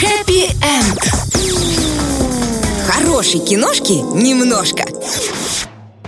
Хэппи-энд. Хорошей киношки немножко.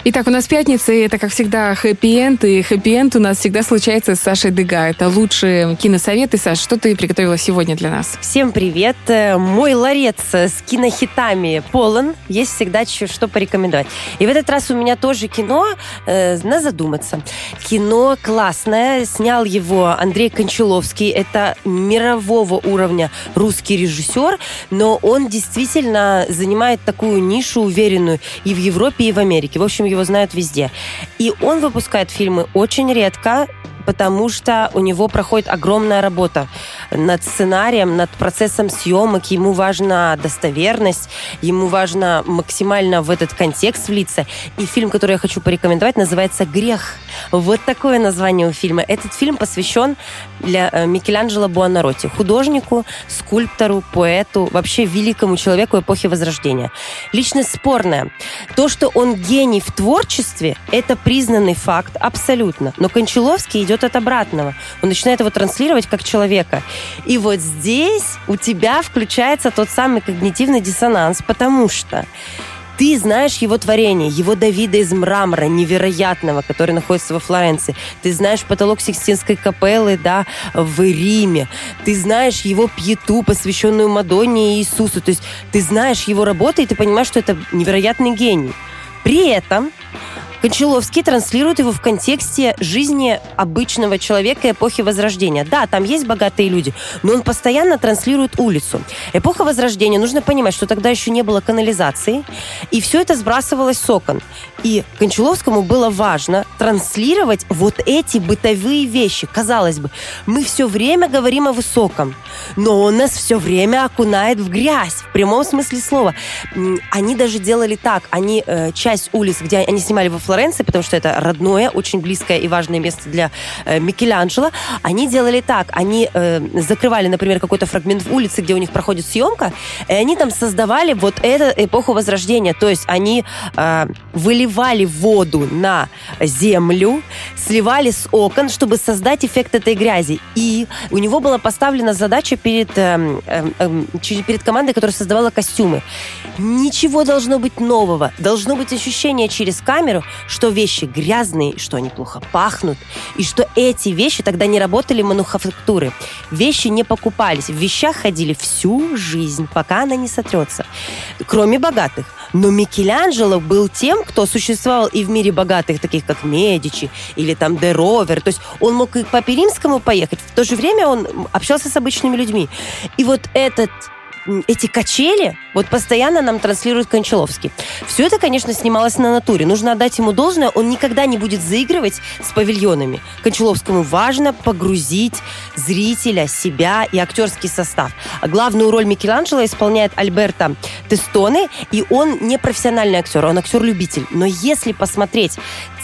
Итак, у нас пятница, и это, как всегда, хэппи-энд. И хэппи-энд у нас всегда случается с Сашей Дега. Это лучшие киносоветы. Саш, что ты приготовила сегодня для нас? Всем привет. Э, мой ларец с кинохитами полон. Есть всегда что порекомендовать. И в этот раз у меня тоже кино э, на задуматься. Кино классное. Снял его Андрей Кончаловский. Это мирового уровня русский режиссер, но он действительно занимает такую нишу уверенную и в Европе, и в Америке. В общем, его знают везде. И он выпускает фильмы очень редко, потому что у него проходит огромная работа над сценарием, над процессом съемок. Ему важна достоверность, ему важно максимально в этот контекст влиться. И фильм, который я хочу порекомендовать, называется «Грех». Вот такое название у фильма. Этот фильм посвящен для э, Микеланджело Буонаротти, художнику, скульптору, поэту, вообще великому человеку эпохи Возрождения. Личность спорная. То, что он гений в творчестве, это признанный факт абсолютно. Но Кончаловский идет от обратного. Он начинает его транслировать как человека. И вот здесь у тебя включается тот самый когнитивный диссонанс, потому что ты знаешь его творение, его Давида из мрамора, невероятного, который находится во Флоренции. Ты знаешь потолок Сикстинской капеллы, да, в Риме. Ты знаешь его пьету, посвященную Мадонне и Иисусу. То есть ты знаешь его работы, и ты понимаешь, что это невероятный гений. При этом Кончаловский транслирует его в контексте жизни обычного человека эпохи Возрождения. Да, там есть богатые люди, но он постоянно транслирует улицу. Эпоха Возрождения, нужно понимать, что тогда еще не было канализации, и все это сбрасывалось с окон. И Кончаловскому было важно транслировать вот эти бытовые вещи. Казалось бы, мы все время говорим о высоком, но он нас все время окунает в грязь, в прямом смысле слова. Они даже делали так, они э, часть улиц, где они снимали во Флоренции, потому что это родное, очень близкое и важное место для э, Микеланджело, они делали так. Они э, закрывали, например, какой-то фрагмент в улице, где у них проходит съемка, и они там создавали вот эту эпоху Возрождения. То есть они э, выливали воду на землю, сливали с окон, чтобы создать эффект этой грязи. И у него была поставлена задача перед, э, э, э, перед командой, которая создавала костюмы. Ничего должно быть нового. Должно быть ощущение через камеру, что вещи грязные, что они плохо пахнут, и что эти вещи тогда не работали мануфактуры. Вещи не покупались, в вещах ходили всю жизнь, пока она не сотрется. Кроме богатых. Но Микеланджело был тем, кто существовал и в мире богатых, таких как Медичи или там Де Ровер. То есть он мог и по Перимскому поехать, в то же время он общался с обычными людьми. И вот этот эти качели вот постоянно нам транслирует Кончаловский. Все это, конечно, снималось на натуре. Нужно отдать ему должное, он никогда не будет заигрывать с павильонами. Кончаловскому важно погрузить зрителя, себя и актерский состав. Главную роль Микеланджело исполняет Альберто Тестоне, и он не профессиональный актер, он актер-любитель. Но если посмотреть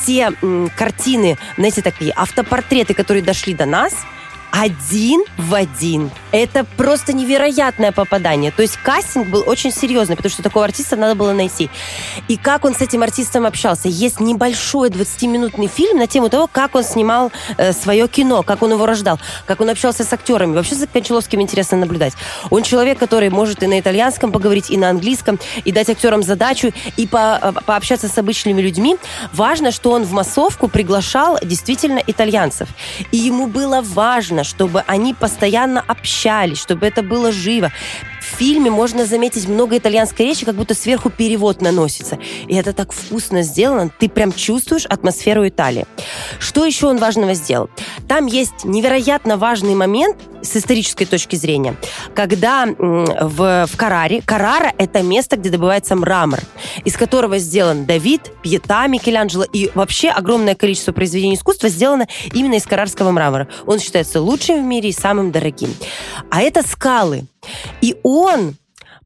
те м, картины, знаете, такие автопортреты, которые дошли до нас – один в один. Это просто невероятное попадание. То есть кастинг был очень серьезный, потому что такого артиста надо было найти. И как он с этим артистом общался. Есть небольшой 20-минутный фильм на тему того, как он снимал э, свое кино, как он его рождал, как он общался с актерами. Вообще за Кончаловским интересно наблюдать. Он человек, который может и на итальянском поговорить, и на английском, и дать актерам задачу, и по, э, пообщаться с обычными людьми. Важно, что он в массовку приглашал действительно итальянцев. И ему было важно важно, чтобы они постоянно общались, чтобы это было живо. В фильме можно заметить много итальянской речи, как будто сверху перевод наносится. И это так вкусно сделано, ты прям чувствуешь атмосферу Италии. Что еще он важного сделал? Там есть невероятно важный момент с исторической точки зрения, когда в, в Караре, Карара — это место, где добывается мрамор, из которого сделан Давид, Пьета, Микеланджело и вообще огромное количество произведений искусства сделано именно из карарского мрамора. Он считается лучшим в мире и самым дорогим. А это скалы. И он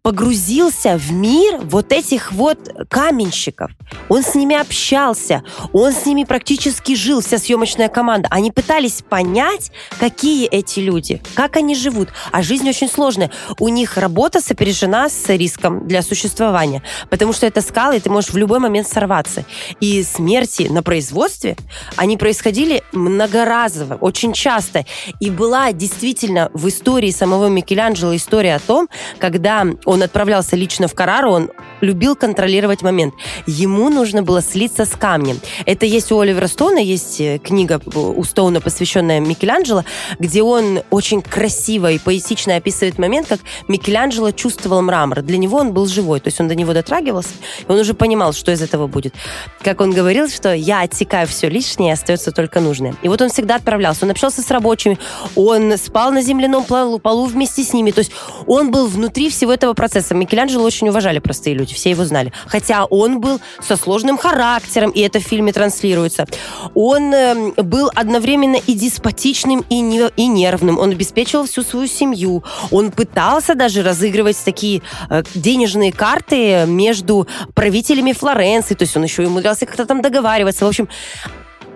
погрузился в мир вот этих вот каменщиков. Он с ними общался, он с ними практически жил, вся съемочная команда. Они пытались понять, какие эти люди, как они живут. А жизнь очень сложная. У них работа сопережена с риском для существования, потому что это скалы, и ты можешь в любой момент сорваться. И смерти на производстве, они происходили многоразово, очень часто. И была действительно в истории самого Микеланджело история о том, когда он отправлялся лично в Карару, он любил контролировать момент. Ему нужно было слиться с камнем. Это есть у Оливера Стоуна, есть э, книга у Стоуна, посвященная Микеланджело, где он очень красиво и поэтично описывает момент, как Микеланджело чувствовал мрамор. Для него он был живой, то есть он до него дотрагивался, и он уже понимал, что из этого будет. Как он говорил, что я отсекаю все лишнее, остается только нужное. И вот он всегда отправлялся. Он общался с рабочими, он спал на земляном полу вместе с ними. То есть он был внутри всего этого процесса. Микеланджело очень уважали простые люди, все его знали. Хотя он был со сложным характером, и это в фильме транслируется. Он э, был одновременно и деспотичным, и, не, и нервным. Он обеспечивал всю свою семью. Он пытался даже разыгрывать такие э, денежные карты между правителями Флоренции. То есть он еще и умудрялся как-то там договариваться. В общем,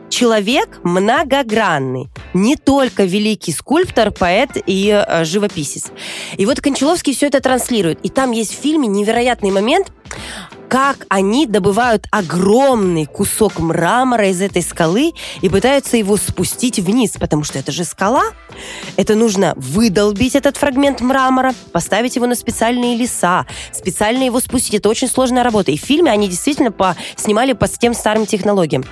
человек многогранный. Не только великий скульптор, поэт и э, живописец. И вот Кончаловский все это транслирует. И там есть в фильме невероятный момент, как они добывают огромный кусок мрамора из этой скалы и пытаются его спустить вниз, потому что это же скала. Это нужно выдолбить этот фрагмент мрамора, поставить его на специальные леса, специально его спустить. Это очень сложная работа. И в фильме они действительно по, снимали по тем старым технологиям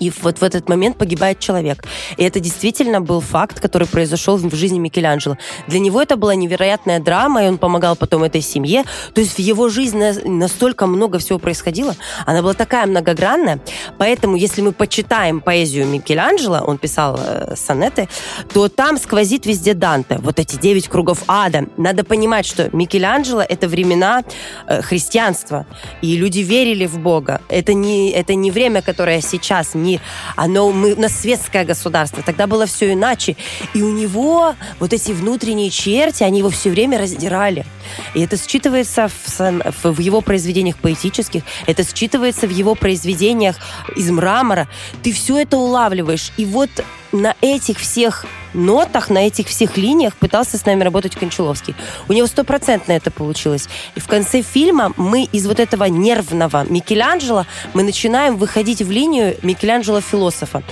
и вот в этот момент погибает человек. И это действительно был факт, который произошел в жизни Микеланджело. Для него это была невероятная драма, и он помогал потом этой семье. То есть в его жизни настолько много всего происходило. Она была такая многогранная. Поэтому, если мы почитаем поэзию Микеланджело, он писал э, сонеты, то там сквозит везде Данте. Вот эти девять кругов ада. Надо понимать, что Микеланджело — это времена э, христианства. И люди верили в Бога. Это не, это не время, которое сейчас, не они, оно, мы, у нас светское государство, тогда было все иначе. И у него вот эти внутренние черти, они его все время раздирали. И это считывается в, в его произведениях поэтических, это считывается в его произведениях из мрамора. Ты все это улавливаешь. И вот на этих всех нотах, на этих всех линиях пытался с нами работать Кончаловский. У него стопроцентно это получилось. И в конце фильма мы из вот этого нервного Микеланджело мы начинаем выходить в линию Микеланджело-философа.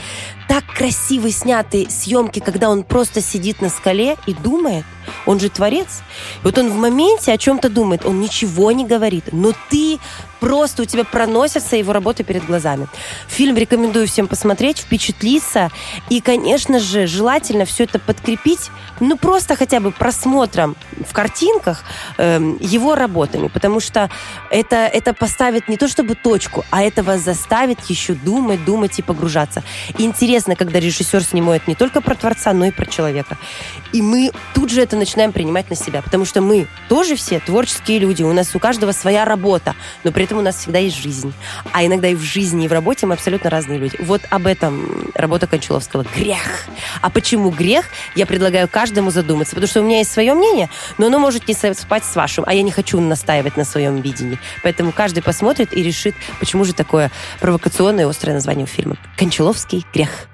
Так красиво сняты съемки, когда он просто сидит на скале и думает. Он же творец. И вот он в моменте о чем-то думает. Он ничего не говорит. Но ты просто у тебя проносятся его работы перед глазами. Фильм рекомендую всем посмотреть, впечатлиться. И, конечно же, желательно все это подкрепить, ну, просто хотя бы просмотром в картинках э, его работами. Потому что это, это поставит не то чтобы точку, а это вас заставит еще думать, думать и погружаться. И интересно, когда режиссер снимает не только про Творца, но и про человека. И мы тут же это начинаем принимать на себя. Потому что мы тоже все творческие люди. У нас у каждого своя работа. Но при этом у нас всегда есть жизнь. А иногда и в жизни, и в работе мы абсолютно разные люди. Вот об этом работа Кончаловского. Грех. А почему грех? Я предлагаю каждому задуматься. Потому что у меня есть свое мнение, но оно может не совпать с вашим. А я не хочу настаивать на своем видении. Поэтому каждый посмотрит и решит, почему же такое провокационное и острое название у фильма. Кончаловский грех.